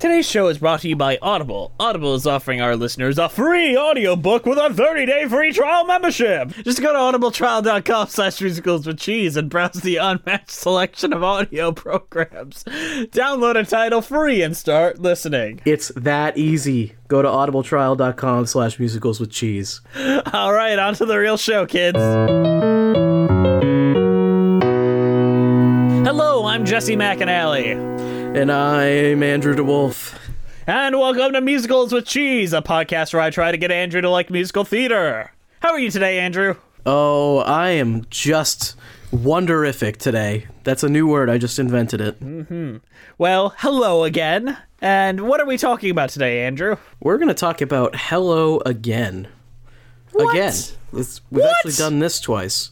Today's show is brought to you by Audible. Audible is offering our listeners a free audiobook with a 30-day free trial membership. Just go to audibletrial.com slash musicals with cheese and browse the unmatched selection of audio programs. Download a title free and start listening. It's that easy. Go to audibletrial.com slash musicals with cheese. All right, on to the real show, kids. Hello, I'm Jesse McAnally. And I'm Andrew DeWolf. And welcome to Musicals with Cheese, a podcast where I try to get Andrew to like musical theater. How are you today, Andrew? Oh, I am just wonderific today. That's a new word. I just invented it. Mm-hmm. Well, hello again. And what are we talking about today, Andrew? We're going to talk about Hello Again. What? Again. It's, we've What? actually done this twice.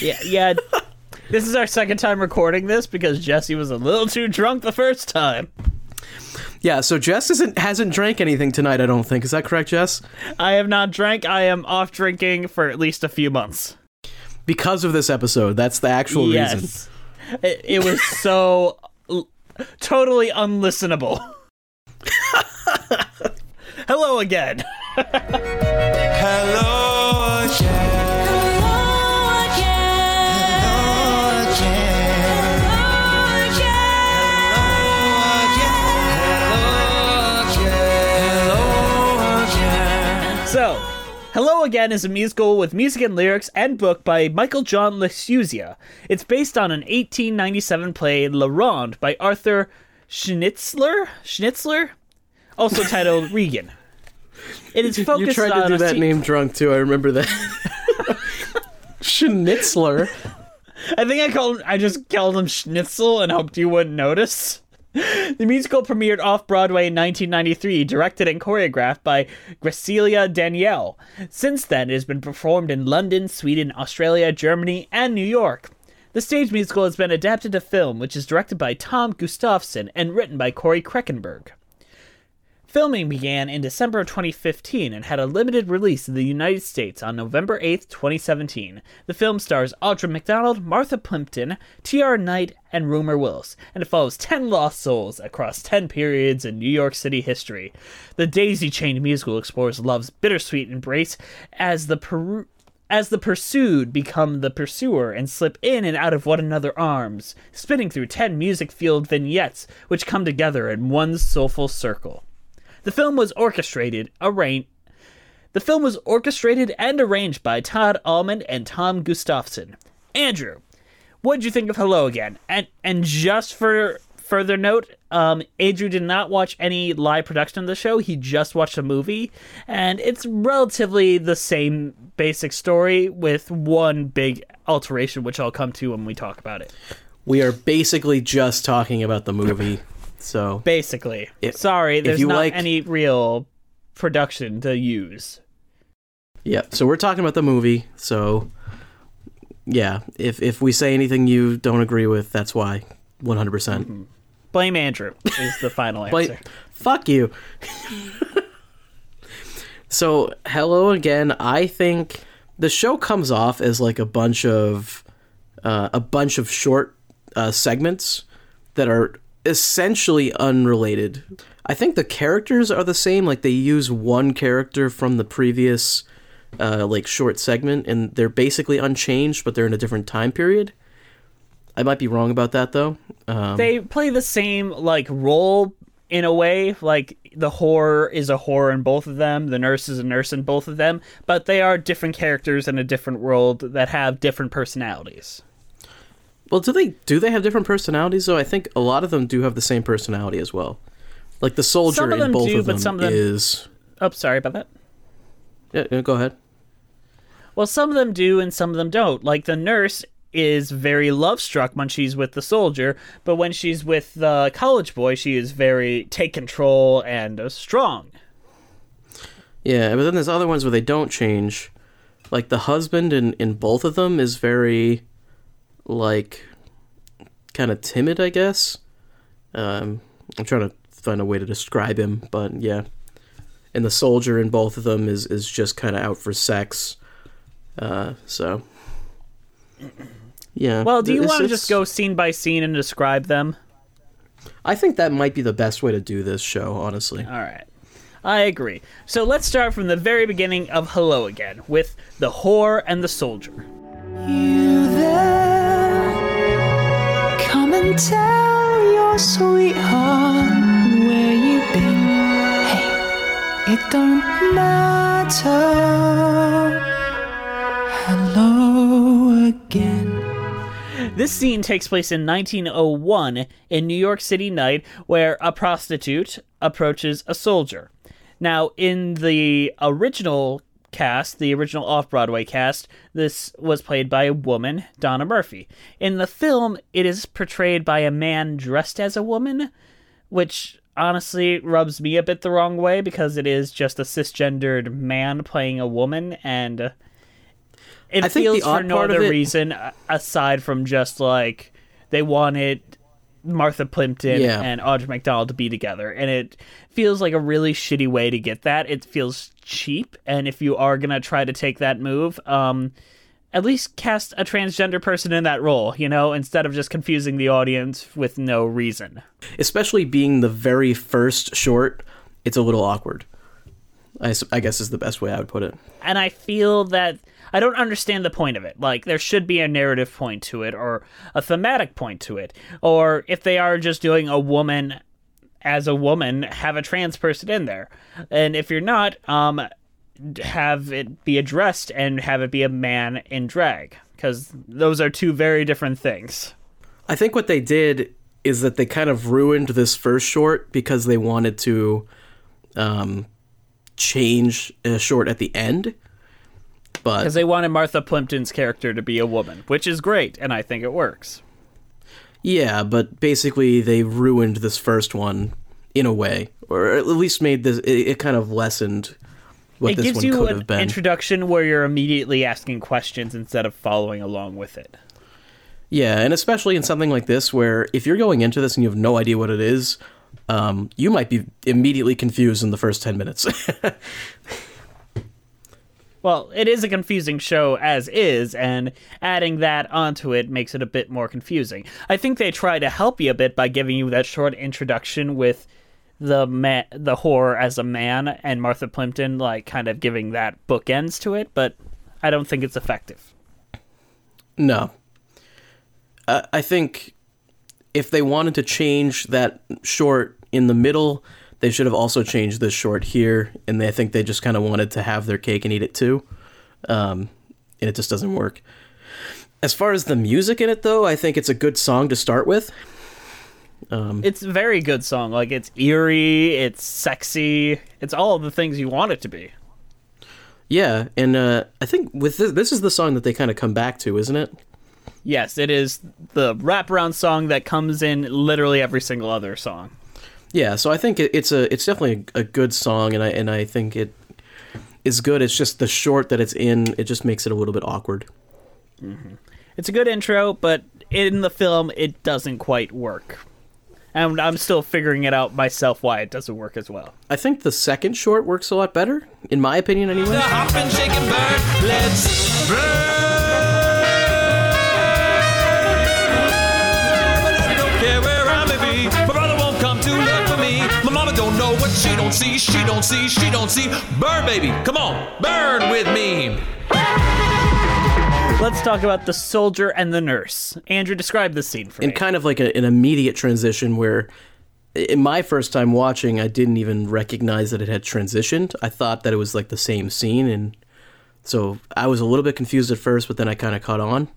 Yeah, yeah. this is our second time recording this because Jesse was a little too drunk the first time. Yeah, so Jess isn't, hasn't drank anything tonight, I don't think. Is that correct, Jess? I have not drank. I am off drinking for at least a few months. Because of this episode. That's the actual reason. yes. It, it was so l- totally unlistenable. Hello again. Hello again. Hello Again is a musical with music and lyrics and book by Michael John LaChiusa. It's based on an 1897 play La Ronde by Arthur Schnitzler, Schnitzler, also titled Reigen. It is focused. You tried to do that se- name drunk, too. I remember that. Schnitzler. I think I called I just called him Schnitzel and hoped you wouldn't notice. The musical premiered off Broadway in 1993, directed and choreographed by Graciela Daniele. Since then, it has been performed in London, Sweden, Australia, Germany, and New York. The stage musical has been adapted to film, which is directed by Tom Gustafson and written by Cory Krueckeberg. Filming began in December of 2015 and had a limited release in the United States on November 8th, 2017. The film stars Audra McDonald, Martha Plimpton, T.R. Knight, and Rumer Willis, and it follows 10 lost souls across 10 periods in New York City history. The daisy Chain musical explores love's bittersweet embrace as the Peru- as the pursued become the pursuer and slip in and out of one another's arms, spinning through 10 music filled vignettes which come together in one soulful circle. The film was orchestrated, arranged. The film was orchestrated and arranged by Todd Almond and Tom Gustafson. Andrew, what did you think of Hello Again? And and just for further note, um, Andrew did not watch any live production of the show. He just watched a movie, and it's relatively the same basic story with one big alteration, which I'll come to when we talk about it. We are basically just talking about the movie. So Basically, If- sorry, there's not like- any real production to use. yeah, so we're talking about the movie. So yeah, if if we say anything you don't agree with, that's why. One hundred percent. Blame Andrew is the final answer. Blame- Fuck you. so hello again. I think the show comes off as like a bunch of uh, a bunch of short uh, segments that are essentially unrelated. I think the characters are the same. Like they use one character from the previous uh, like short segment, and they're basically unchanged, but they're in a different time period. I might be wrong about that though. Um, they play the same like role in a way like the horror is a horror in both of them the nurse is a nurse in both of them but they are different characters in a different world that have different personalities Well, do they do they have different personalities though? I think a lot of them do have the same personality as well. Like the soldier in both do, of but them some of them- is Oh, sorry about that. Yeah, yeah, go ahead. Well, some of them do and some of them don't. Like the nurse is very love struck when she's with the soldier, but when she's with the college boy, she is very take control and uh, strong. Yeah, but then there's other ones where they don't change. Like the husband in, in both of them is very, like, kind of timid, I guess. Um, I'm trying to find a way to describe him, but yeah. And the soldier in both of them is, is just kind of out for sex. Uh, so. Yeah. Well, do you want to just go scene by scene and describe them? I think that might be the best way to do this show, honestly. All right. I agree. So let's start from the very beginning of Hello Again with the whore and the soldier. You and tell your sweetheart where you've been. Hey, it don't matter. Hello again. This scene takes place in 1901 in New York City night where a prostitute approaches a soldier. Now, in the original cast, the original off Broadway cast, this was played by a woman, Donna Murphy. In the film, it is portrayed by a man dressed as a woman, which honestly rubs me a bit the wrong way because it is just a cisgendered man playing a woman and it I think the feels for no other it- reason aside from just like they wanted Martha Plimpton Yeah. and Audra McDonald to be together and it feels like a really shitty way to get that it feels cheap and if you are gonna try to take that move um at least cast a transgender person in that role you know instead of just confusing the audience with no reason Especially being the very first short, it's a little awkward. I, I guess is the best way I would put it. and I feel that I don't understand the point of it. Like there should be a narrative point to it or a thematic point to it. Or if they are just doing a woman as a woman, have a trans person in there. And if you're not, um have it be addressed and have it be a man in drag because those are two very different things. I think what they did is that they kind of ruined this first short because they wanted to um, change a short at the end. But Because they wanted Martha Plimpton's character to be a woman, which is great, and I think it works. Yeah, but basically they ruined this first one in a way, or at least made this. It, it kind of lessened what it this gives one you could an have been. introduction where you're immediately asking questions instead of following along with it. Yeah, and especially in something like this, where if you're going into this and you have no idea what it is, um, you might be immediately confused in the first 10 minutes. Well, it is a confusing show as is, and adding that onto it makes it a bit more confusing. I think they try to help you a bit by giving you that short introduction with the the whore as a man and Martha Plimpton, like kind of giving that bookends to it, but I don't think it's effective. no. Uh, I think if they wanted to change that short in the middle, they should have also changed this short here, and they, I think they just kind of wanted to have their cake and eat it too. Um, and it just doesn't work. As far as the music in it, though, I think it's a good song to start with. It's a very good song. Like it's eerie, it's sexy, it's all the things you want it to be. Yeah, and uh, I think with this, this is the song that they kind of come back to, isn't it? Yes, it is the wraparound song that comes in literally every single other song. Yeah, so I think it, it's a it's definitely a, a good song, and I and I think it is good. It's just the short that it's in. It just makes it a little bit awkward. Mm-hmm. It's a good intro, but in the film, it doesn't quite work. And I'm still figuring it out myself why it doesn't work as well. I think the second short works a lot better, in my opinion, anyway. She don't see. She don't see. She don't see. Burn, baby. Come on. Burn with me. Let's talk about the soldier and the nurse. Andrew, describe this scene for And me. In kind of like a, an immediate transition where, in my first time watching, I didn't even recognize that it had transitioned. I thought that it was like the same scene, and so I was a little bit confused at first, but then I kind of caught on.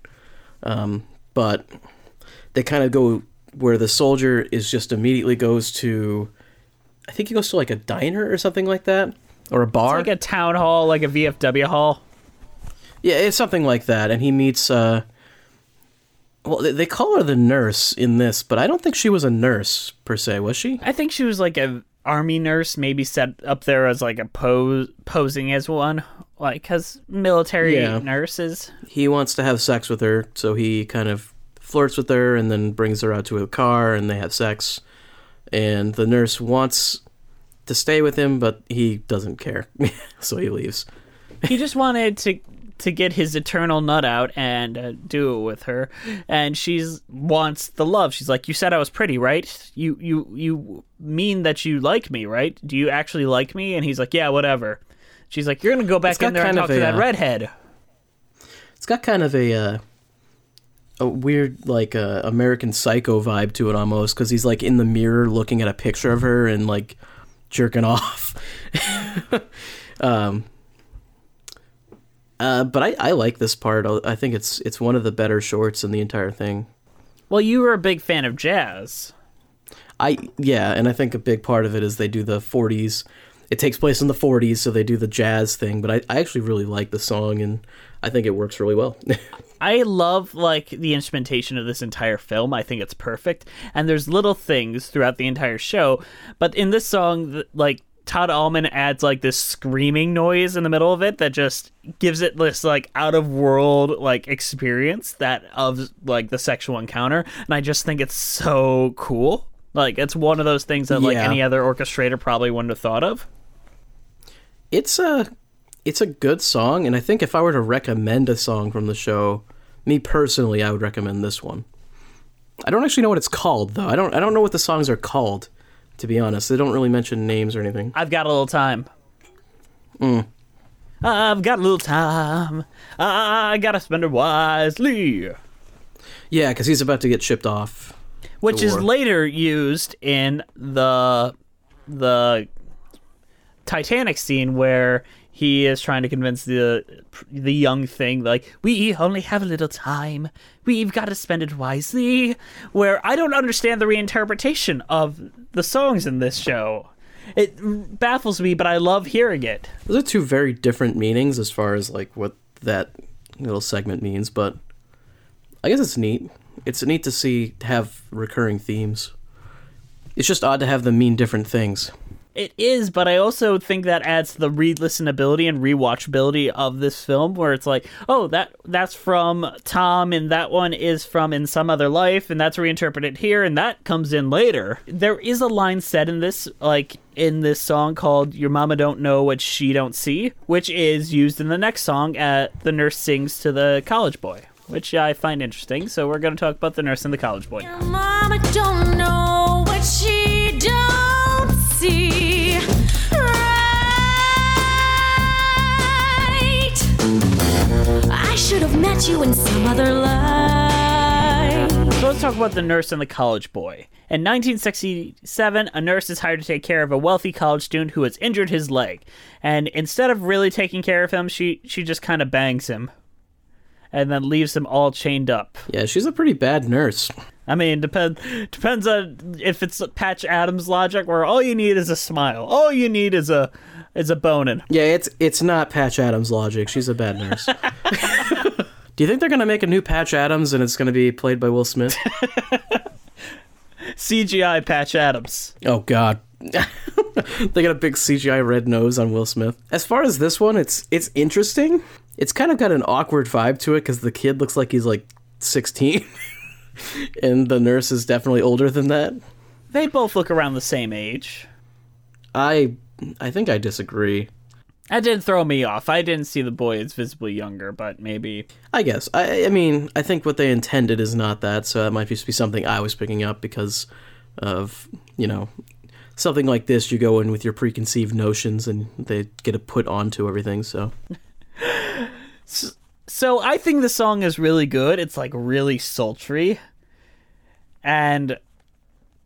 Um, but they kind of go where the soldier is just immediately goes to, I think he goes to like a diner or something like that, or a bar. like a town hall, like a VFW hall. Yeah, it's something like that. And he meets. uh Well, they- they call her the nurse in this, but I don't think she was a nurse per se, was she? I think she was like a army nurse, maybe set up there as like a pose posing as one, like because military Yeah. nurses. He wants to have sex with her, so he kind of flirts with her and then brings her out to a car and they have sex. And the nurse wants to stay with him, but he doesn't care, so he leaves. he just wanted to to get his eternal nut out and uh, do it with her. And she's wants the love. She's like you said i was pretty right? You you you mean that you like me right? Do you actually like me? And he's like yeah whatever. She's like you're gonna go back in there and talk of to that uh, redhead. It's got kind of a uh, a weird like uh, American Psycho vibe to it almost because he's like in the mirror looking at a picture of her and like jerking off. um, uh, but I, I like this part. I I think it's it's one of the better shorts in the entire thing. well you were a big fan of jazz I yeah, and I think a big part of it is they do the 40s. It takes place in the 40s, so they do the jazz thing. But I, I actually really like the song, and I think it works really well. I love like the instrumentation of this entire film. I think it's perfect, and there's little things throughout the entire show. But in this song, like Todd Almond adds like this screaming noise in the middle of it that just gives it this like out of world like experience that of like the sexual encounter, and I just think it's so cool. Like it's one of those things that like any other orchestrator probably wouldn't have thought of. it's a it's a good song, and I think if I were to recommend a song from the show, me personally, I would recommend this one. I don't actually know what it's called though. I don't I don't know what the songs are called. To be honest, they don't really mention names or anything. I've got a little time. Mm. I've got a little time. I gotta spend it wisely. Yeah, because he's about to get shipped off. Which is later used in the the Titanic scene where he is trying to convince the the young thing like we only have a little time we've got to spend it wisely where i don't understand the reinterpretation of the songs in this show it baffles me but i love hearing it Those are two very different meanings as far as like what that little segment means, but I guess it's neat. It's neat to see have recurring themes. It's just odd to have them mean different things. It is, but I also think that adds to the re-listenability and rewatchability of this film, where it's like, oh, that that's from Tom, and that one is from In Some Other Life, and that's reinterpreted here, and that comes in later. There is a line said in this, like in this song called "Your Mama Don't Know What She Don't See," which is used in the next song at the nurse sings to the college boy, which I find interesting. So we're going to talk about the nurse and the college boy. Met you in some other life. So let's talk about the nurse and the college boy. In 1967, a nurse is hired to take care of a wealthy college student who has injured his leg, and instead of really taking care of him, she she just kind of bangs him, and then leaves him all chained up. Yeah, she's a pretty bad nurse. I mean, depend depends on if it's Patch Adams logic, where all you need is a smile, all you need is a is a boning. Yeah, it's it's not Patch Adams logic. She's a bad nurse. Do you think they're gonna make a new Patch Adams and it's gonna be played by Will Smith? CGI Patch Adams. Oh God. they got a big CGI red nose on Will Smith. As far as this one, it's it's interesting. It's kind of got an awkward vibe to it because the kid looks like he's like 16, and the nurse is definitely older than that. They both look around the same age. I I think I disagree. That didn't throw me off. I didn't see the boy as visibly younger, but maybe I guess. I I mean, I think what they intended is not that, so that might just be something I was picking up because of, you know, something like this you go in with your preconceived notions and they get it put onto everything, so So I think the song is really good. It's like really sultry. And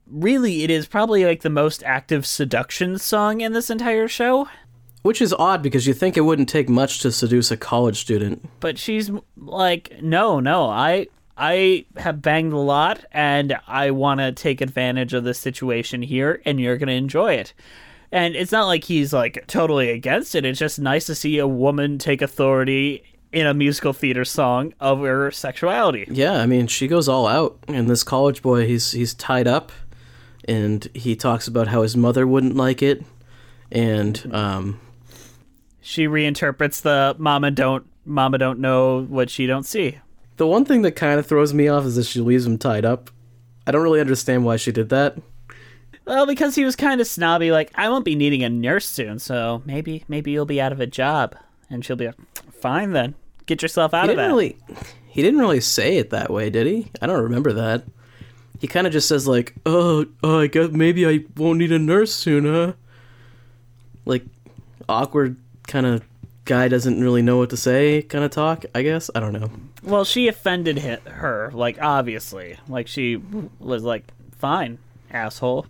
really it is probably like the most active seduction song in this entire show. Which is odd because you think it wouldn't take much to seduce a college student. But she's like, no, no, I I have banged a lot and I want to take advantage of the situation here and you're going to enjoy it. And it's not like he's like totally against it. It's just nice to see a woman take authority in a musical theater song of her sexuality. Yeah, I mean, she goes all out, and this college boy, he's he's tied up, and he talks about how his mother wouldn't like it, and um, She reinterprets the mama don't mama don't know what she don't see. the one thing that kind of throws me off is that she leaves him tied up. I don't really understand why she did that. Well, because he was kind of snobby, like I won't be needing a nurse soon, so maybe maybe you'll be out of a job, and she'll be like, fine then, get yourself out he of that. really, he didn't really say it that way, did he? I don't remember that. He kind of just says like, "Oh, oh, I guess maybe I won't need a nurse soon, huh?" Like awkward kind of guy doesn't really know what to say kind of talk. I guess I don't know. Well, she offended her, like obviously, like she was like, fine, asshole.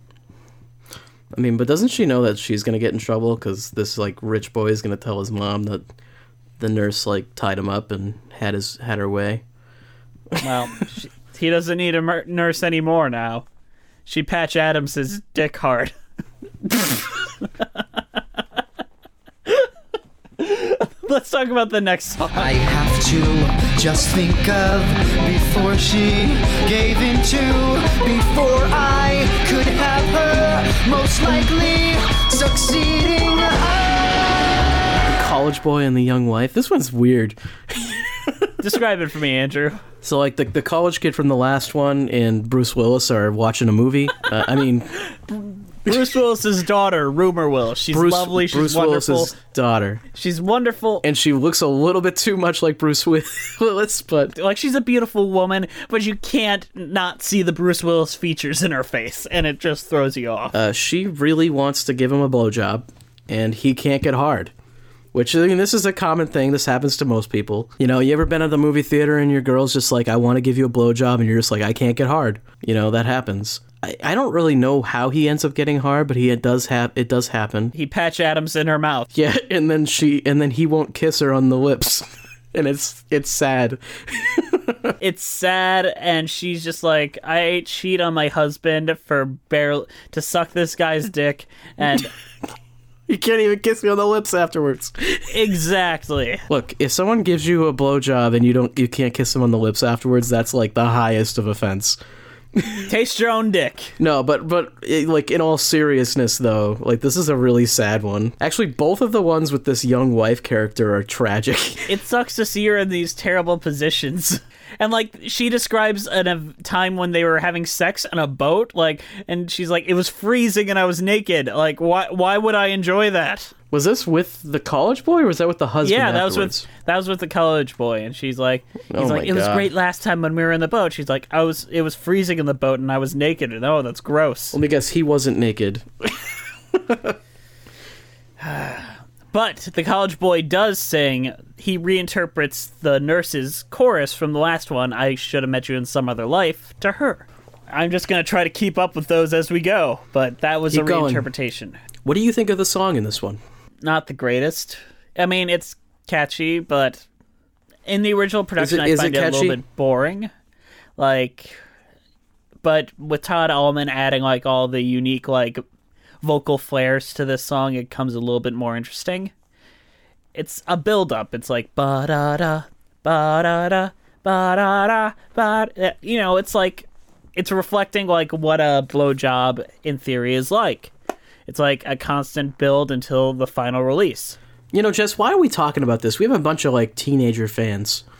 I mean, but doesn't she know that she's gonna get in trouble because this like rich boy is gonna tell his mom that the nurse like tied him up and had his had her way? Well, she, he doesn't need a mer- nurse anymore now. She Patch Adams dick hard. Let's talk about the next song. I have to just think of before she gave into before I could have her most likely succeeding. The college boy and the young wife. This one's weird. Describe it for me, Andrew. So like the the college kid from the last one and Bruce Willis are watching a movie. Uh, I mean, Bruce Willis's daughter, Rumer Willis. She's Bruce lovely. She's Bruce wonderful. Willis's daughter, She's wonderful. and she looks a little bit too much like Bruce Wi- Willis, but Like she's a beautiful woman, but you can't not see the Bruce Willis features in her face, and it just throws you off. uh, she really wants to give him a blowjob, and he can't get hard. Which I mean, this is a common thing. This happens to most people. You know, you ever been at the movie theater and your girl's just like, "I want to give you a blowjob," and you're just like, "I can't get hard." You know, that happens. I, I don't really know how he ends up getting hard, but he it does have it does happen. He Patch Adams in her mouth. Yeah, and then she and then he won't kiss her on the lips. And it's it's sad. It's sad, and she's just like, I cheat on my husband for barely to suck this guy's dick, and You can't even kiss me on the lips afterwards. exactly. Look, if someone gives you a blowjob and you don't you can't kiss them on the lips afterwards, that's like the highest of offense. Taste your own dick. No, but but it, like in all seriousness though, like this is a really sad one. Actually, both of the ones with this young wife character are tragic. It sucks to see her in these terrible positions. And like she describes an, a time when they were having sex on a boat, like, and she's like, "It was freezing and I was naked. Like, why? Why would I enjoy that?" Was this with the college boy or was that with the husband? yeah, that was with that was with the college boy, and she's like, oh he's Oh like, "It was great last time when we were in the boat." She's like, "I was, it was freezing in the boat and I was naked." And oh, that's gross. Let me guess, he wasn't naked. But the college boy does sing. He reinterprets the nurse's chorus from the last one. I should have met you in some other life to her. I'm just gonna try to keep up with those as we go. But that was Keep a going. reinterpretation. What do you think of the song in this one? Not the greatest. I mean, it's catchy, but in the original production, it- I find it it, a little bit boring. Like, but with Todd Almond adding like all the unique like vocal flares to this song, it comes a little bit more interesting. It's a build up. It's like ba da da ba da da ba da da ba. You know, it's like it's reflecting like what a blowjob in theory is like. It's like a constant build until the final release. You know, Jess, why are we talking about this? We have a bunch of like teenager fans.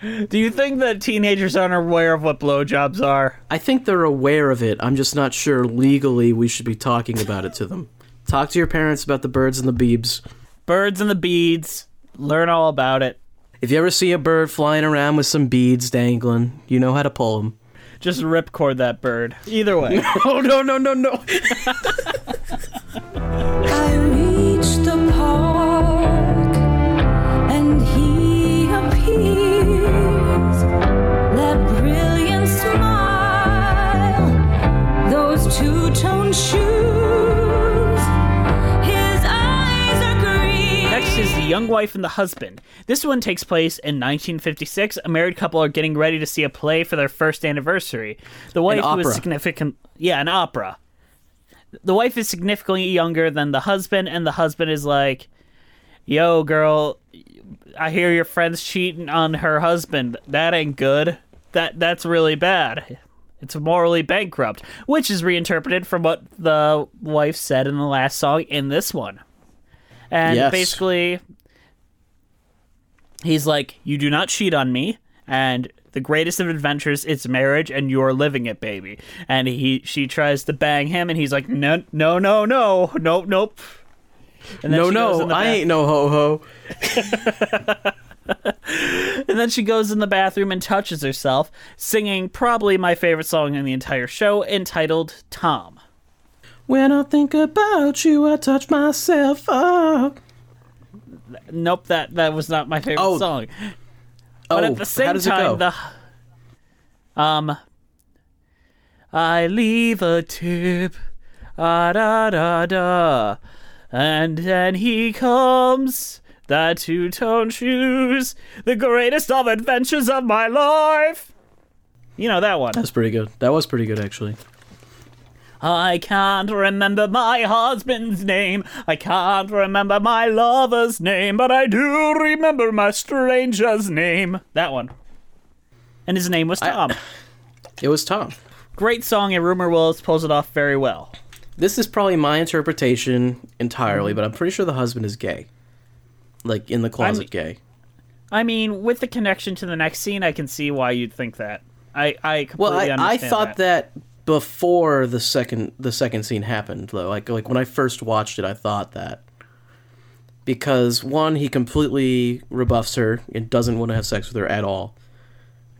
Do you think that teenagers aren't aware of what blowjobs are? I think they're aware of it. I'm just not sure legally we should be talking about it to them. Talk to your parents about the birds and the beebs. Birds and the beads. Learn all about it. If you ever see a bird flying around with some beads dangling, you know how to pull them. Just ripcord that bird. Either way. Oh no no no no! I reached the Wife and the Husband. This one takes place in 1956. A married couple are getting ready to see a play for their first anniversary. The wife is significant, yeah, an opera. The wife is significantly younger than the husband, and the husband is like, "Yo, girl, I hear your friend's cheating on her husband. That ain't good. That that's really bad. It's morally bankrupt." Which is reinterpreted from what the wife said in the last song in this one. And Yes. basically he's like, "You do not cheat on me." And the greatest of adventures is marriage and you're living it, baby. And he she tries to bang him and he's like, "No, no, no, no. Nope, nope." And no, she no, I ain't no ho ho. And then she goes in the bathroom and touches herself, singing probably my favorite song in the entire show, entitled Tom. When I think about you, I touch myself up. Nope, that that was not my favorite Oh. song. But Oh, at the same how does it time, go? the um, I leave a tip, ah da da da, and then he comes. The two-tone shoes, the greatest of adventures of my life. You know that one. That's pretty good. That was pretty good, actually. I can't remember my husband's name. I can't remember my lover's name, but I do remember my stranger's name. That one. And his name was Tom. It was Tom. Great song, and Rumer Willis pulls it off very well. This is probably my interpretation entirely, but I'm pretty sure the husband is gay. Like in the closet, gay. I mean, with the connection to the next scene, I can see why you'd think that. I, I Well, completely I, I understand thought that. that. Before the second the second scene happened, though. Like like when I first watched it, I thought that because one, he completely rebuffs her and doesn't want to have sex with her at all.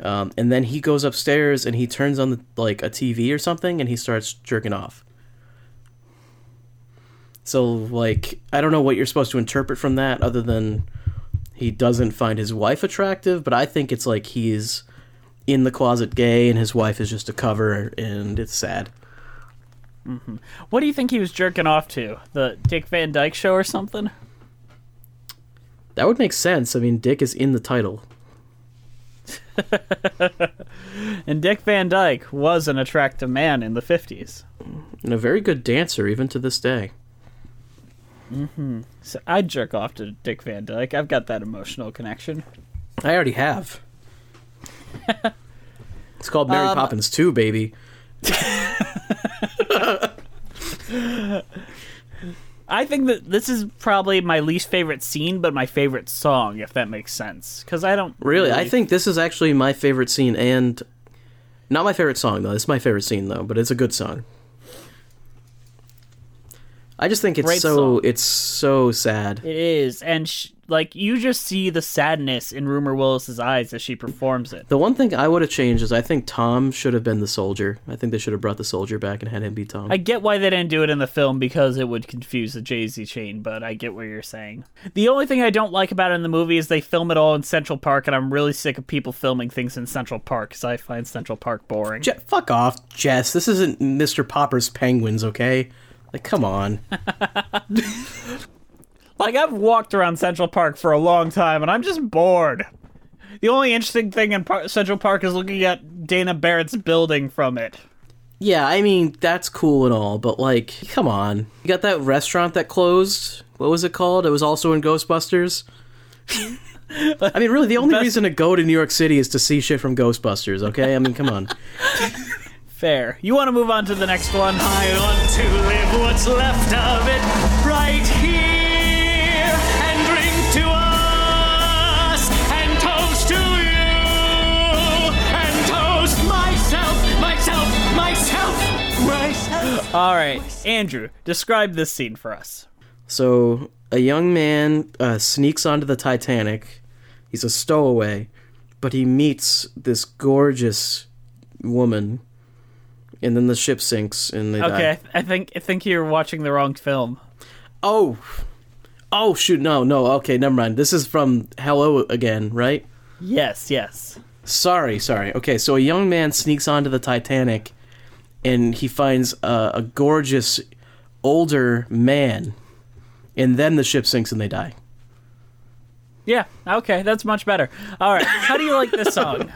Um, and then he goes upstairs and he turns on the, like a TV or something and he starts jerking off. So like I don't know what you're supposed to interpret from that other than he doesn't find his wife attractive, but I think it's like he's in the closet gay and his wife is just a cover and it's sad. What do you think he was jerking off to? The Dick Van Dyke show or something? That would make sense. I mean, Dick is in the title. And Dick Van Dyke was an attractive man in the 50s. And a very good dancer even to this day. hmm So I'd jerk off to Dick Van Dyke. I've got that emotional connection. I already have. It's called Mary Um, Poppins 2, baby. I think that this is probably my least favorite scene, but my favorite song, if that makes sense. Because I don't Really, I think this is actually my favorite scene and not my favorite song though. It's my favorite scene though, but it's a good song. I just think it's Great so song. it's so sad. it is, and sh- like you just see the sadness in Rumer Willis's eyes as she performs it. The one thing I would have changed is I think Tom should have been the soldier. I think they should have brought the soldier back and had him be Tom. I get why they didn't do it in the film because it would confuse the daisy chain, but I get what you're saying. The only thing I don't like about it in the movie is they film it all in Central Park, and I'm really sick of people filming things in Central Park because I find Central Park boring. Je- fuck off, Jess. This isn't Mr. Popper's Penguins, okay? Like, come on. Like I've walked around Central Park for a long time, and I'm just bored. The only interesting thing in Par- Central Park is looking at Dana Barrett's building from it. Yeah, I mean, that's cool and all, but like, come on. You got that restaurant that closed? What was it called? It was also in Ghostbusters? I mean, really, the only reason to go to New York City is to see shit from Ghostbusters, okay? I mean, come on. Fair. You want to move on to the next one? I want to live what's left of it All right, Andrew, describe this scene for us. So, a young man uh, sneaks onto the Titanic. He's a stowaway, but he meets this gorgeous woman, and then the ship sinks and they Okay, I, die. th- I think I think you're watching the wrong film. Oh, oh shoot! No, no. Okay, never mind. This is from Hello again, right? Yes, yes. Sorry, sorry. Okay, so a young man sneaks onto the Titanic, and he finds a, a gorgeous older man, and then the ship sinks and they die. Yeah, okay, that's much better. All right, how do you like this song?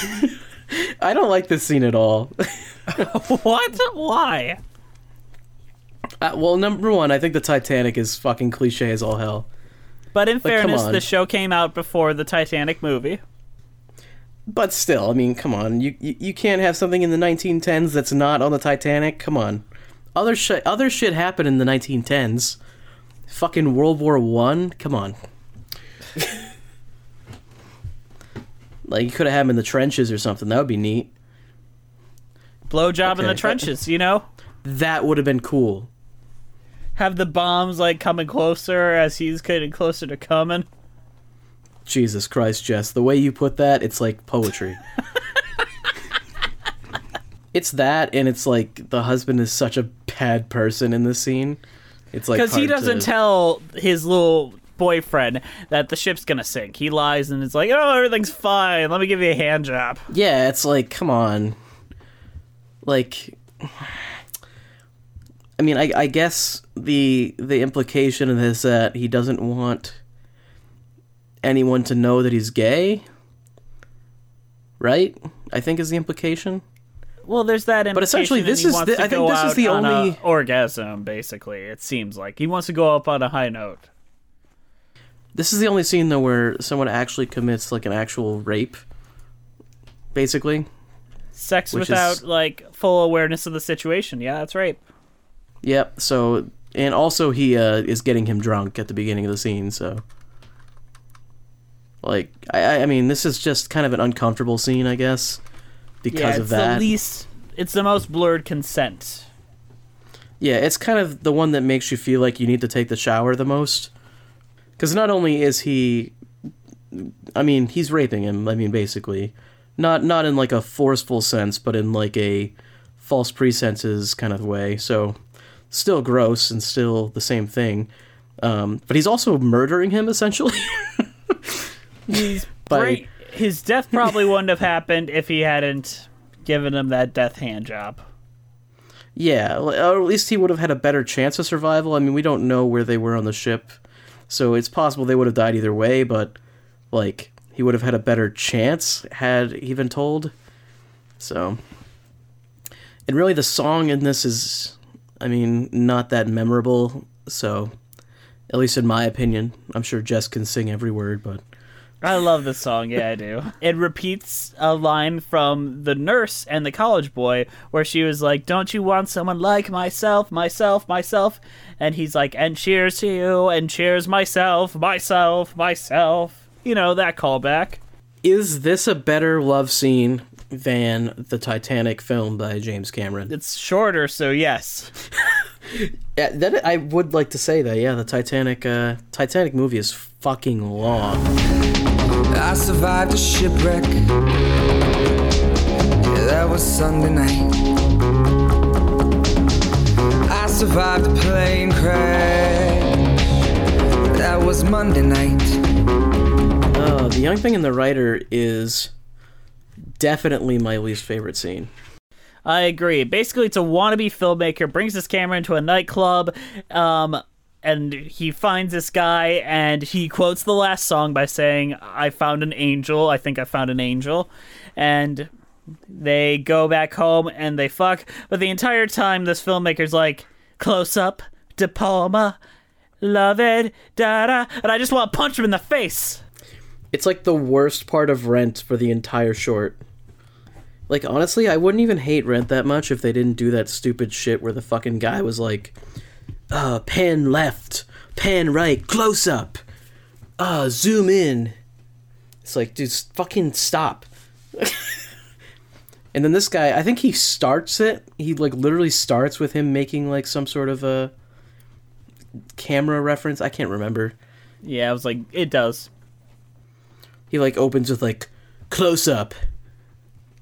I don't like this scene at all. what? Why? Uh, well, number one, I think the Titanic is fucking cliche as all hell. But in Like, fairness, the show came out before the Titanic movie. But still, I mean, come on, you you, you can't have something in the 1910s that's not on the Titanic. Come on, other shit other shit happened in the 1910s. Fucking World War One. Come on. like you could have had him in the trenches or something. That would be neat. Blowjob in the trenches, you know? That would have been cool. Have the bombs like coming closer as he's getting closer to coming. Jesus Christ, Jess, the way you put that, it's like poetry. it's that, and it's like the husband is such a bad person in this scene. It's like Because he doesn't to- tell his little boyfriend that the ship's gonna sink. He lies and it's like, oh, everything's fine. Let me give you a hand job. Yeah, it's like, come on. Like, I mean, I, I guess the the implication of this that he doesn't want anyone to know that he's gay, right? I think is the implication. Well, there's that. Implication. But essentially, this is the, I think this is the on only- orgasm. Basically, it seems like he wants to go up on a high note. This is the only scene though where someone actually commits like an actual rape, basically. Sex without is- like full awareness of the situation. Yeah, that's right. Yep. So, and also he uh, is getting him drunk at the beginning of the scene. So, like, I, I- mean, this is just kind of an uncomfortable scene, I guess, because yeah, of that. the least. It's the most blurred consent. Yeah, it's kind of the one that makes you feel like you need to take the shower the most. Because not only is he, I mean, he's raping him. I mean, basically, not not in like a forceful sense, but in like a false presenses kind of way. So, still gross and still the same thing. Um, but he's also murdering him essentially. He's By- break- his death probably wouldn't have happened if he hadn't given him that death hand job. Yeah, or at least he would have had a better chance of survival. I mean, we don't know where they were on the ship, so it's possible they would have died either way, but, like, he would have had a better chance had he been told. So. And really, the song in this is, I mean, not that memorable, so, at least in my opinion. I'm sure Jess can sing every word, but. I love this song. Yeah, I do. It repeats a line from the nurse and the college boy where she was like, "Don't you want someone like myself, myself, myself?" And he's like, "And cheers to you, and cheers myself, myself, myself." You know that callback. Is this a better love scene than the Titanic film by James Cameron? It's shorter, so yes. Yeah, that I would like to say that. Yeah, the Titanic uh, Titanic movie is fucking long. I survived a shipwreck. Yeah, that was Sunday night. I survived a plane crash. That was Monday night. Uh, the young thing and the writer is definitely my least favorite scene. I agree. Basically, it's a wannabe filmmaker brings his camera into a nightclub, um, and he finds this guy, and he quotes the last song by saying, "I found an angel. I think I found an angel," and they go back home and they fuck. But the entire time, this filmmaker's like, "Close up, De Palma, love it, da da," and I just want to punch him in the face. It's like the worst part of Rent for the entire short. Like honestly, I wouldn't even hate Rent that much if they didn't do that stupid shit where the fucking guy was like, "Uh, pan left, pan right, close up, uh, zoom in." It's like, dude, fucking stop. and then this guy, I think he starts it. He like literally starts with him making like some sort of a camera reference. I can't remember. Yeah, I was like, it does. He like opens with like close up.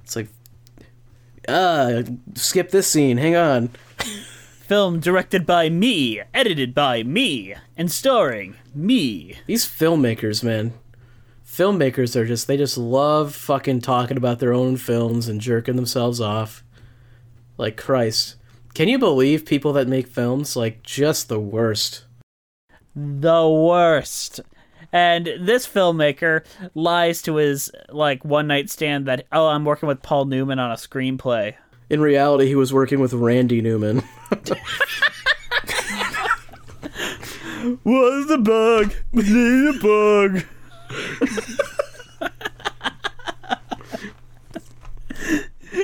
It's like uh skip this scene, hang on. Film directed by me, edited by me, and starring me. These filmmakers, man. Filmmakers are just they just love fucking talking about their own films and jerking themselves off. Like Christ. Can you believe people that make films like just the worst? the worst. And this filmmaker lies to his like one night stand that oh I'm working with Paul Newman on a screenplay. In reality, he was working with Randy Newman. What's the bug? Need a bug.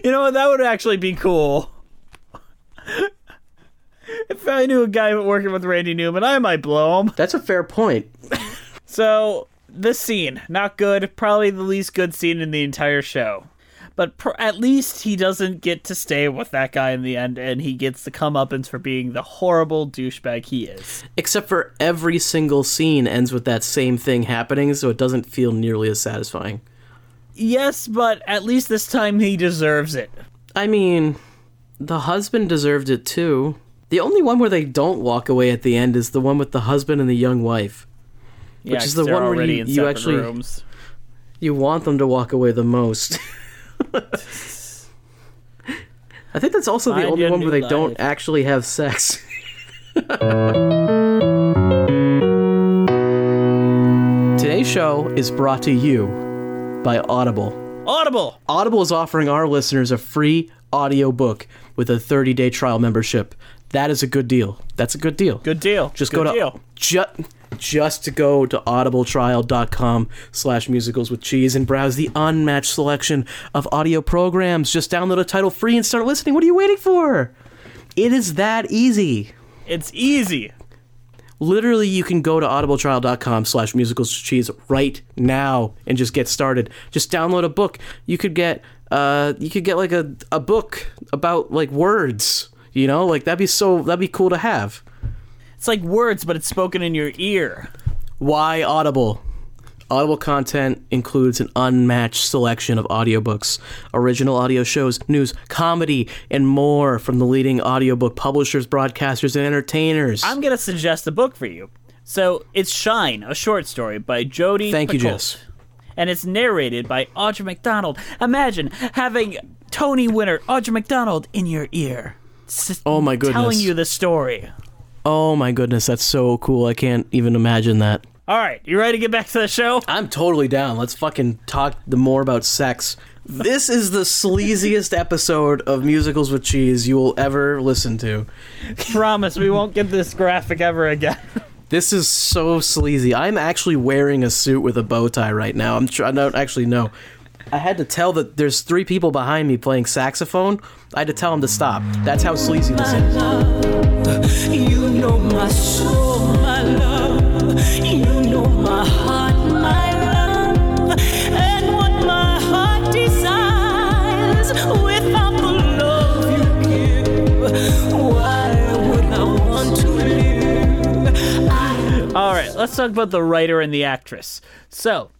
you know what? That would actually be cool. if I knew a guy working with Randy Newman, I might blow him. That's a fair point. so, this scene, not good. Probably the least good scene in the entire show. But pr- at least he doesn't get to stay with that guy in the end, and he gets the comeuppance for being the horrible douchebag he is. Except for every single scene ends with that same thing happening, so it doesn't feel nearly as satisfying. Yes, but at least this time he deserves it. I mean, the husband deserved it too. The only one where they don't walk away at the end is the one with the husband and the young wife. Yeah, which is the one where you, you actually rooms. you want them to walk away the most. I think that's also the Find only one where they don't actually have sex. Today's show is brought to you by Audible. Audible. Audible is offering our listeners a free audiobook with a 30-day trial membership. That is a good deal. That's a good deal. Good deal. Just Good go to deal. ju- just to go to audibletrial.com slash musicals with cheese and browse the unmatched selection of audio programs. Just download a title free and start listening. What are you waiting for? It is that easy. It's easy. Literally, you can go to audibletrial.com slash musicals with cheese right now and just get started. Just download a book. You could get uh you could get like a, a book about like words. You know, like that'd be so that'd be cool to have. It's like words, but it's spoken in your ear. Why Audible? Audible content includes an unmatched selection of audiobooks, original audio shows, news, comedy, and more from the leading audiobook publishers, broadcasters, and entertainers. I'm gonna suggest a book for you. So it's Shine, a short story by Jodi. Thank you, Picoult. Jess. And it's narrated by Audra McDonald. Imagine having Tony winner Audra McDonald in your ear. s- Oh my goodness. Telling you the story. Oh my goodness, that's so cool. I can't even imagine that. All right, you ready to get back to the show? I'm totally down. Let's fucking talk the more about sex. This is the sleaziest episode of Musicals with Cheese you will ever listen to. Promise we won't get this graphic ever again. This is so sleazy. I'm actually wearing a suit with a bow tie right now. I'm tr- I don't actually know. I had to tell that there's three people behind me playing saxophone. I had to tell them to stop. That's how sleazy this is. You know my soul, my love. You know my heart, my love. And what my heart desires without the love you give. Why would I want to live? I All right, let's talk about the writer and the actress. So,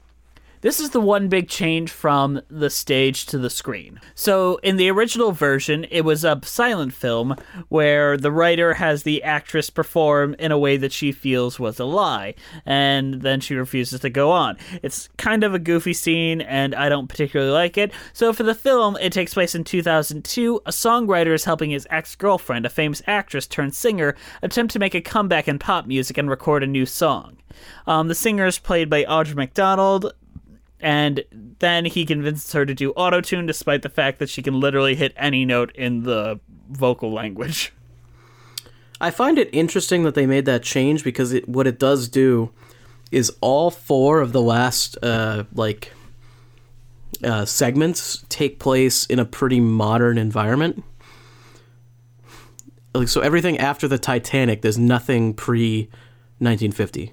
this is the one big change from the stage to the screen. So, in the original version, it was a silent film where the writer has the actress perform in a way that she feels was a lie, and then she refuses to go on. It's kind of a goofy scene, and I don't particularly like it. So, for the film, it takes place in 2002. A songwriter is helping his ex girlfriend, a famous actress turned singer, attempt to make a comeback in pop music and record a new song. Um, the singer is played by Audra McDonald, and then he convinces her to do autotune despite the fact that she can literally hit any note in the vocal language. I find it interesting that they made that change because it, what it does do is all four of the last uh, like uh, segments take place in a pretty modern environment. Like so, everything after the Titanic, there's nothing pre 1950.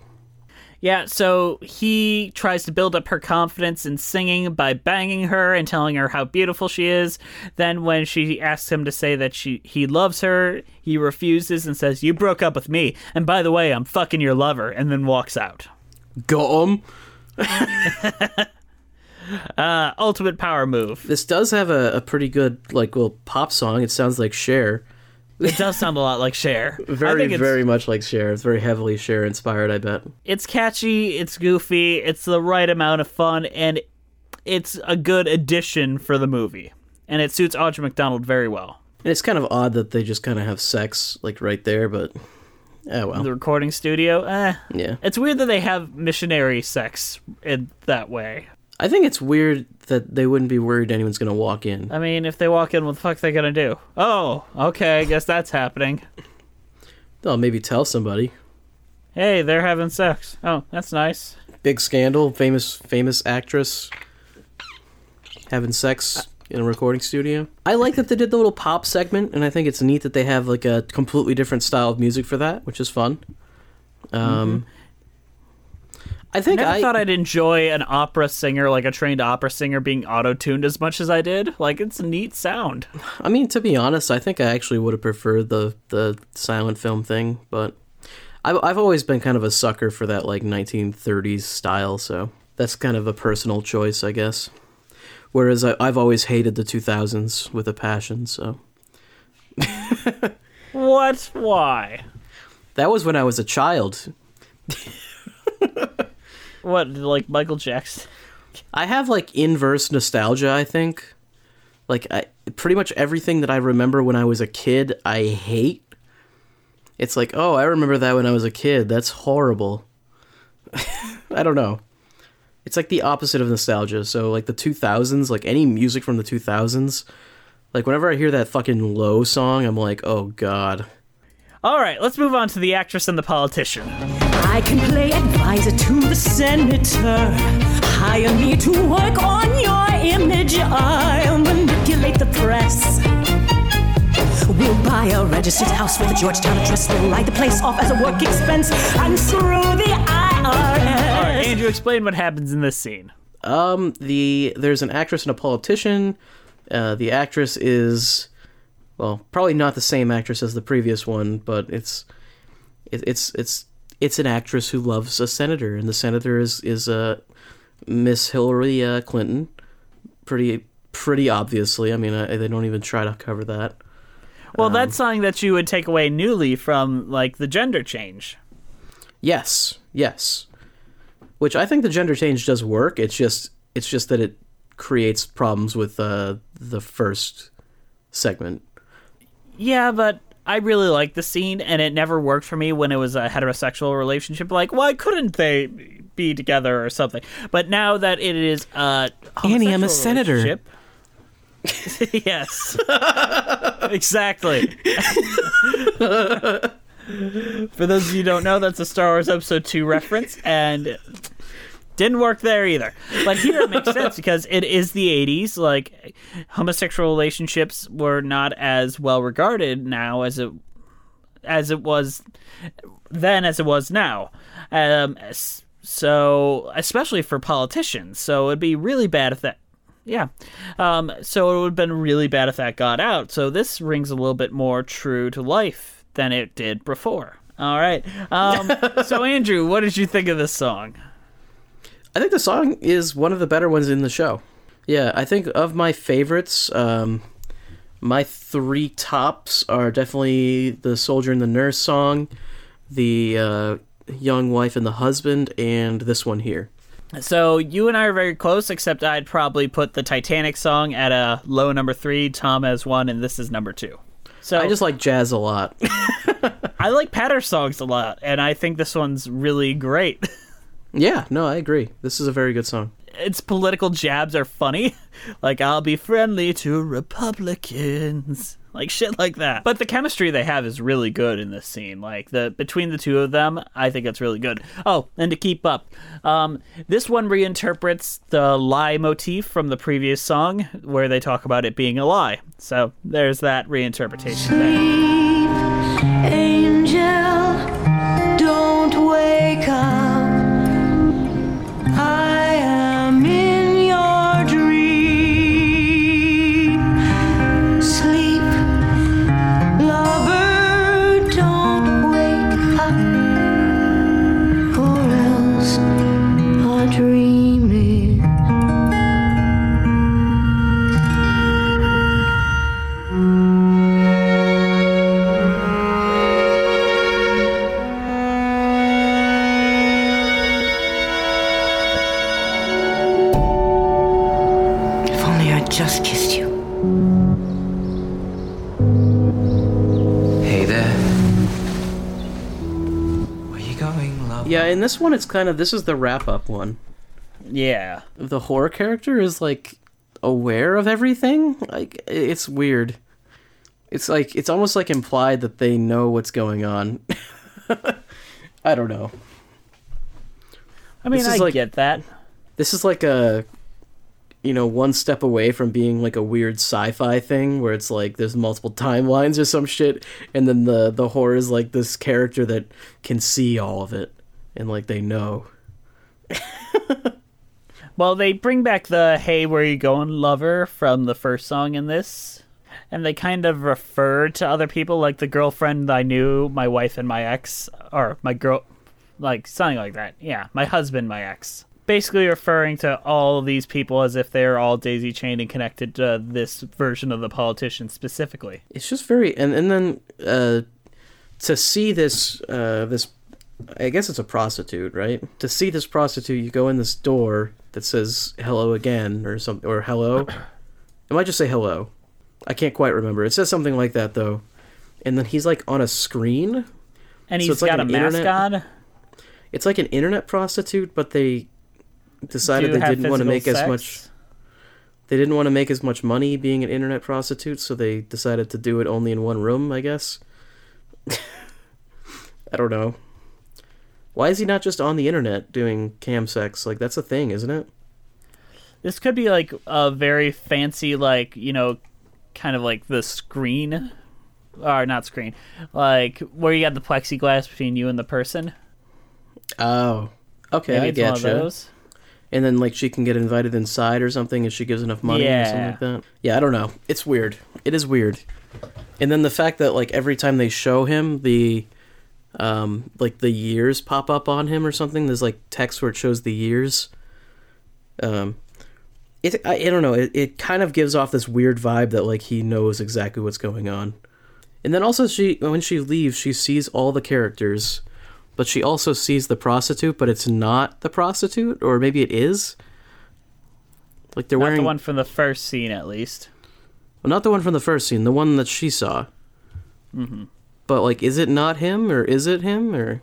Yeah, so he tries to build up her confidence in singing by banging her and telling her how beautiful she is. Then when she asks him to say that she he loves her, he refuses and says, "You broke up with me, and by the way, I'm fucking your lover," and then walks out. Got him. uh, ultimate power move. This does have a, a pretty good like well pop song. It sounds like Cher. It does sound a lot like Cher. I Very very much like Cher. It's very heavily Cher inspired. I bet. It's catchy, it's goofy, it's the right amount of fun, and it's a good addition for the movie. And it suits Audra McDonald very well. And it's kind of odd that they just kind of have sex like right there, but oh well. The recording studio, eh. Yeah. It's weird that they have missionary sex in that way. I think it's weird that they wouldn't be worried anyone's gonna walk in. I mean, if they walk in, what the fuck are they gonna do? Oh, okay, I guess that's happening. They'll maybe tell somebody. Hey, they're having sex. Oh, that's nice. Big scandal. Famous famous actress having sex in a recording studio. I like that they did the little pop segment, and I think it's neat that they have like a completely different style of music for that, which is fun. Um, I think Never I thought I'd enjoy an opera singer, like a trained opera singer, being auto-tuned as much as I did. Like, it's a neat sound. I mean, to be honest, I think I actually would have preferred the the silent film thing, but I've I've always been kind of a sucker for that like 1930s style, so that's kind of a personal choice, I guess. Whereas I, I've always hated the 2000s with a passion, so What? Why? that was when I was a child. What, like Michael Jackson? I have like inverse nostalgia, I think. Like I pretty much everything that I remember when I was a kid, I hate. It's like, "Oh, I remember that when I was a kid. That's horrible." I don't know. It's like the opposite of nostalgia. So like the 2000s, like any music from the 2000s, like whenever I hear that fucking low song, I'm like, "Oh god." All right, let's move on to the actress and the politician. I can play advisor to the senator. Hire me to work on your image. I'll manipulate the press. We'll buy a registered house with a Georgetown address. We'll write the place off as a work expense and screw the IRS. All right, Andrew, explain what happens in this scene. Um, the there's an actress and a politician. Uh, the actress is, well, probably not the same actress as the previous one, but it's, it, it's it's it's an actress who loves a senator, and the senator is is uh, Miss Hillary uh, Clinton. Pretty pretty obviously. I mean, I, they don't even try to cover that. Well, that's something that you would take away newly from like the gender change. Yes, yes. Which I think the gender change does work. It's just it's just that it creates problems with uh, the first segment. Yeah, but I really like the scene, and it never worked for me when it was a heterosexual relationship. Like, why couldn't they be together or something? But now that it is uh, Annie, I'm a senator. yes. exactly. For those of you who don't know, that's a Star Wars Episode 2 reference, and didn't work there either. But here it makes sense because it is the 80s. Like, homosexual relationships were not as well regarded now as it as it was then as it was now. Um, so, especially for politicians. So it'd be really bad if that yeah. Um, so it would have been really bad if that got out. So this rings a little bit more true to life than it did before. All right. Um, so Andrew, what did you think of this song? I think the song is one of the better ones in the show. Yeah, I think of my favorites, um, my three tops are definitely the soldier and the nurse song, the uh, young wife and the husband, and this one here. So you and I are very close, except I'd probably put the Titanic song at a low number three, Tom as one, and this is number two. So I just like jazz a lot. I like patter songs a lot, and I think this one's really great. yeah, no, I agree. This is a very good song. its political jabs are funny. Like, I'll be friendly to Republicans. Like shit like that. But the chemistry they have is really good in this scene. Like the between the two of them, I think it's really good. Oh, and to keep up, um, this one reinterprets the lie motif from the previous song, where they talk about it being a lie. So there's that reinterpretation there. In this one, it's kind of this is the wrap up one. Yeah, the horror character is like aware of everything. Like it's weird. It's like it's almost like implied that they know what's going on. I don't know. I mean, This I like- get that. This is like a you know, one step away from being like a weird sci-fi thing where it's like there's multiple timelines or some shit and then the the horror is like this character that can see all of it and like they know. Well, they bring back the "Hey, where you going, lover" from the first song in this, and they kind of refer to other people, like the girlfriend I knew, my wife, and my ex, or my girl, like something like that. Yeah, my husband, my ex. Basically, referring to all of these people as if they're all daisy chained and connected to this version of the politician specifically. It's just very and and then uh to see this uh this I guess it's a prostitute, right? To see this prostitute, you go in this door that says hello again or something or hello. It might just say hello. I can't quite remember. It says something like that though. And then he's like on a screen. And So he's it's like got a mask internet- on. It's like an internet prostitute, but they decided they didn't want to make as much they didn't want to make as much money being an internet prostitute, so they decided to do it only in one room, I guess. I don't know. Why is he not just on the internet doing cam sex? Like that's a thing, isn't it? This could be like a very fancy, like you know, kind of like the screen, or not screen, like where you got the plexiglass between you and the person. Oh, okay, Maybe I get you. And then like she can get invited inside or something if she gives enough money or something like that. Yeah, I don't know. It's weird. It is weird. And then the fact that like every time they show him the um like the years pop up on him or something, there's like text where it shows the years. Um it I, I don't know, it, it kind of gives off this weird vibe that like he knows exactly what's going on. And then also she when she leaves, she sees all the characters, but she also sees the prostitute, but it's not the prostitute, or maybe it is. Like they're Not wearing the one from the first scene, at least. well, not the one from the first scene, the one that she saw. Mm hmm But like, is it not him, or is it him, or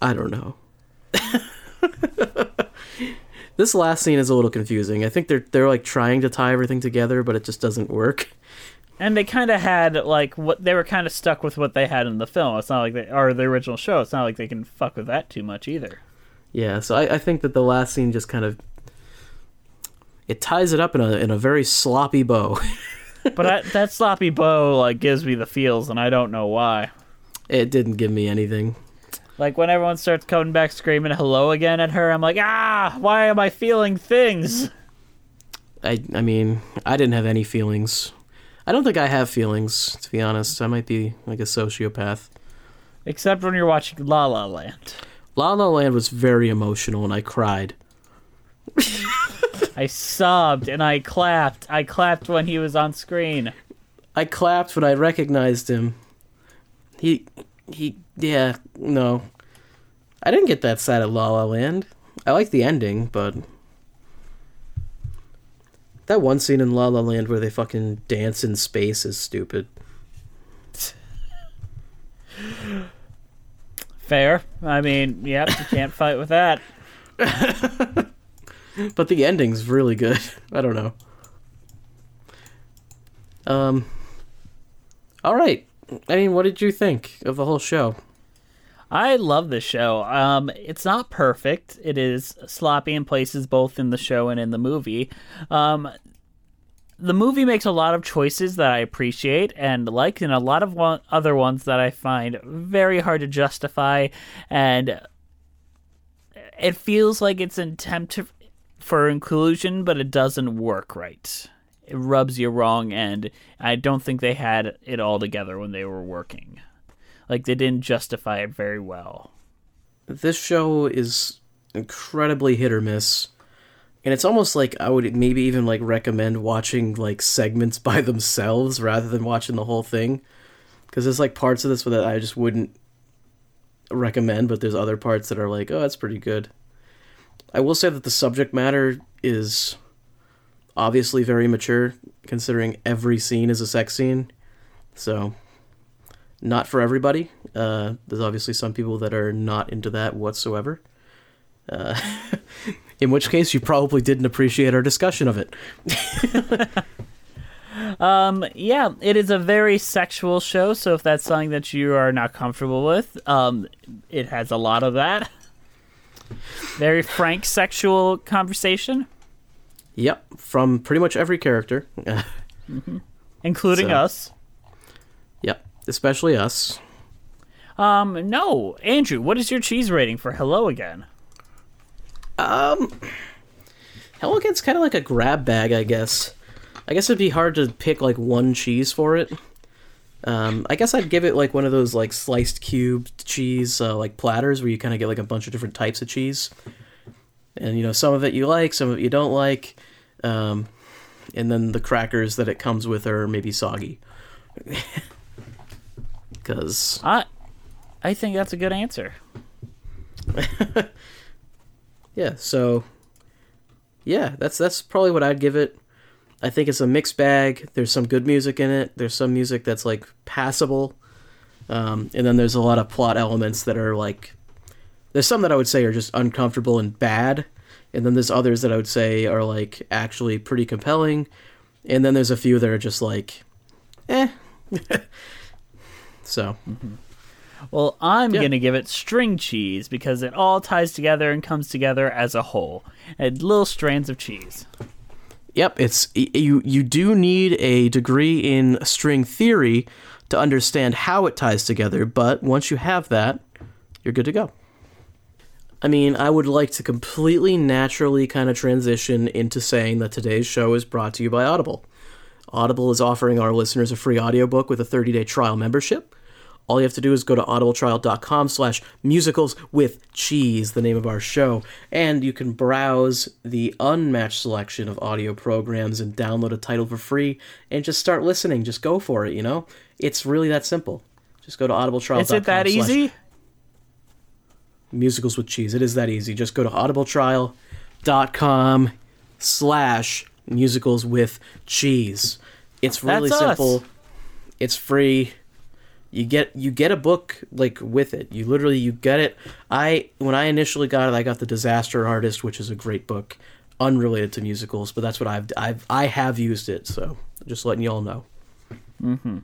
I don't know. This last scene is a little confusing. I think they're they're like trying to tie everything together, but it just doesn't work. And they kind of had like what they were kind of stuck with what they had in the film. It's not like they or the original show. It's not like they can fuck with that too much either. Yeah, so I, I think that the last scene just kind of it ties it up in a in a very sloppy bow. but I, that sloppy bow like gives me the feels, and I don't know why. It didn't give me anything. Like when everyone starts coming back screaming hello again at her, I'm like, ah, why am I feeling things? I I mean, I didn't have any feelings. I don't think I have feelings, to be honest. I might be like a sociopath. Except when you're watching La La Land. La La Land was very emotional and I cried. I sobbed and I clapped. I clapped when he was on screen. I clapped when I recognized him. He he yeah, no. I didn't get that sad at La La Land. I like the ending, but that one scene in La La Land where they fucking dance in space is stupid. Fair. I mean, yep, you can't fight with that. but the ending's really good. I don't know. Um. All right. I mean, what did you think of the whole show? I love the show. Um, it's not perfect. It is sloppy in places, both in the show and in the movie. Um, the movie makes a lot of choices that I appreciate and like, and a lot of one- other ones that I find very hard to justify. And it feels like it's an attempt to, for inclusion, but it doesn't work right. It rubs you wrong, and I don't think they had it all together when they were working. Like they didn't justify it very well. This show is incredibly hit or miss. And it's almost like I would maybe even like recommend watching like segments by themselves rather than watching the whole thing. Because there's like parts of this that I just wouldn't recommend, but there's other parts that are like, oh, that's pretty good. I will say that the subject matter is obviously very mature, considering every scene is a sex scene. So, not for everybody. Uh, there's obviously some people that are not into that whatsoever. Uh, in which case, you probably didn't appreciate our discussion of it. Um, yeah, it is a very sexual show, so if that's something that you are not comfortable with, um, it has a lot of that. Very frank sexual conversation. Yep, from pretty much every character. mm-hmm. Including So- us. Yep, especially us. Um, no. Andrew, what is your cheese rating for Hello Again? Um, Hello Again's kind of like a grab bag, I guess. I guess it'd be hard to pick like one cheese for it. Um, I guess I'd give it like one of those like sliced cubed cheese uh, like platters where you kind of get like a bunch of different types of cheese, and you know some of it you like, some of it you don't like, um, and then the crackers that it comes with are maybe soggy. Because I, I think that's a good answer. yeah, so yeah, that's that's probably what I'd give it. I think it's a mixed bag. There's some good music in it. There's some music that's like passable, um, and then there's a lot of plot elements that are like. There's some that I would say are just uncomfortable and bad, and then there's others that I would say are like actually pretty compelling, and then there's a few that are just like, eh. so. Well, I'm going to give it string cheese because it all ties together and comes together as a whole. And little strands of cheese. Yep, it's you you do need a degree in string theory to understand how it ties together, but once you have that, you're good to go. I mean, I would like to completely naturally kind of transition into saying that today's show is brought to you by Audible. Audible is offering our listeners a free audiobook with a 30-day trial membership. All you have to do is go to audibletrial.com slash musicals with cheese, the name of our show, and you can browse the unmatched selection of audio programs and download a title for free and just start listening. Just go for it, you know? It's really that simple. Just go to audibletrial.com Is it that easy? musicals with cheese. It is that easy. Just go to audibletrial.com slash musicals with cheese. It's really That's us. simple. It's free. You get you get a book like with it. You literally you get it. I when I initially got it, I got the Disaster Artist, which is a great book, unrelated to musicals, but that's what I've I've I have used it. So just letting y'all know. Mm-hmm.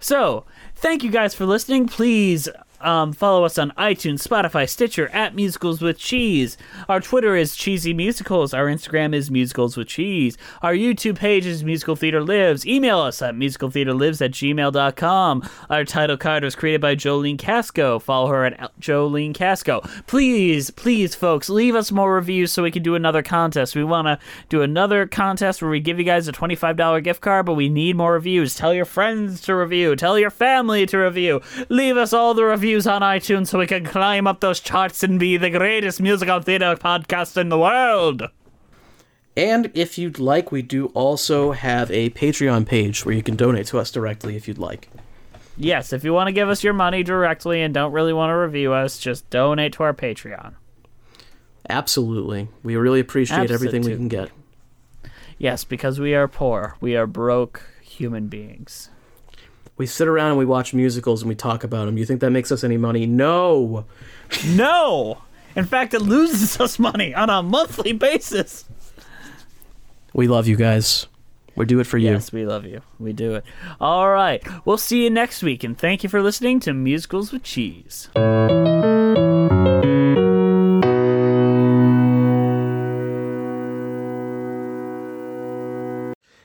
So, thank you guys for listening. Please um, follow us on iTunes, Spotify, Stitcher, at Musicals with Cheese. Our Twitter is Cheesy Musicals. Our Instagram is Musicals with Cheese. Our YouTube page is Musical Theater Lives. Email us at musicaltheatrelives at gmail.com. Our title card was created by Jolene Casco. Follow her at Jolene Casco. Please, please, folks, leave us more reviews so we can do another contest. We want to do another contest where we give you guys a $25 gift card, but we need more reviews. Tell your friends to review. Tell your family to review. Leave us all the reviews on iTunes so we can climb up those charts and be the greatest musical theater podcast in the world. And if you'd like, we do also have a Patreon page where you can donate to us directly if you'd like. Yes, if you want to give us your money directly and don't really want to review us, just donate to our Patreon. Absolutely. We really appreciate everything we can get. Yes, because we are poor. We are broke human beings. We sit around and we watch musicals and we talk about them. You think that makes us any money? No. No! In fact, it loses us money on a monthly basis. We love you guys. We do it for you. Yes, we love you. We do it. All right. We'll see you next week, and thank you for listening to Musicals with Cheese.